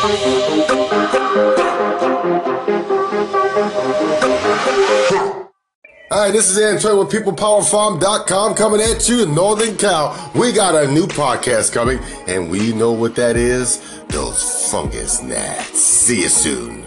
Hi, this is Antoine with PeoplePowerFarm.com coming at you in Northern Cal. We got a new podcast coming, and we know what that is. Those fungus gnats. See you soon.